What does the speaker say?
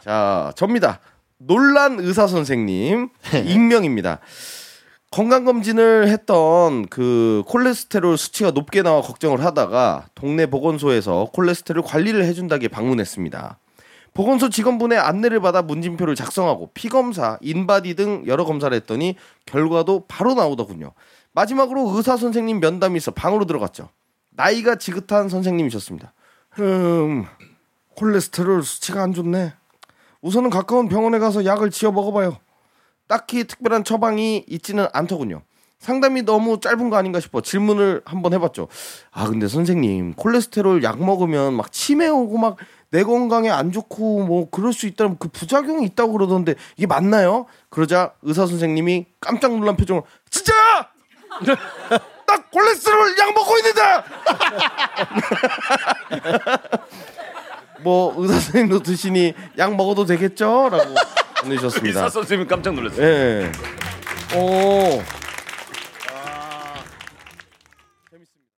자, 접니다. 논란 의사 선생님 익명입니다. 건강검진을 했던 그 콜레스테롤 수치가 높게 나와 걱정을 하다가 동네 보건소에서 콜레스테롤 관리를 해준다기에 방문했습니다. 보건소 직원분의 안내를 받아 문진표를 작성하고 피검사, 인바디 등 여러 검사를 했더니 결과도 바로 나오더군요. 마지막으로 의사 선생님 면담이 있어 방으로 들어갔죠. 나이가 지긋한 선생님이셨습니다. 음, 콜레스테롤 수치가 안 좋네. 우선은 가까운 병원에 가서 약을 지어 먹어봐요. 딱히 특별한 처방이 있지는 않더군요. 상담이 너무 짧은 거 아닌가 싶어 질문을 한번 해봤죠. 아 근데 선생님 콜레스테롤 약 먹으면 막 치매 오고 막 내 건강에 안 좋고 뭐 그럴 수 있다는 그 부작용이 있다고 그러던데 이게 맞나요? 그러자 의사 선생님이 깜짝 놀란 표정으로 진짜야! 딱 콜레스테롤 약 먹고 있는데! 뭐 의사 선생님도 드시니 약 먹어도 되겠죠?라고 보내주셨습니다. 의사 선생님 깜짝 놀랐어요. 예. 오. 재밌습니다.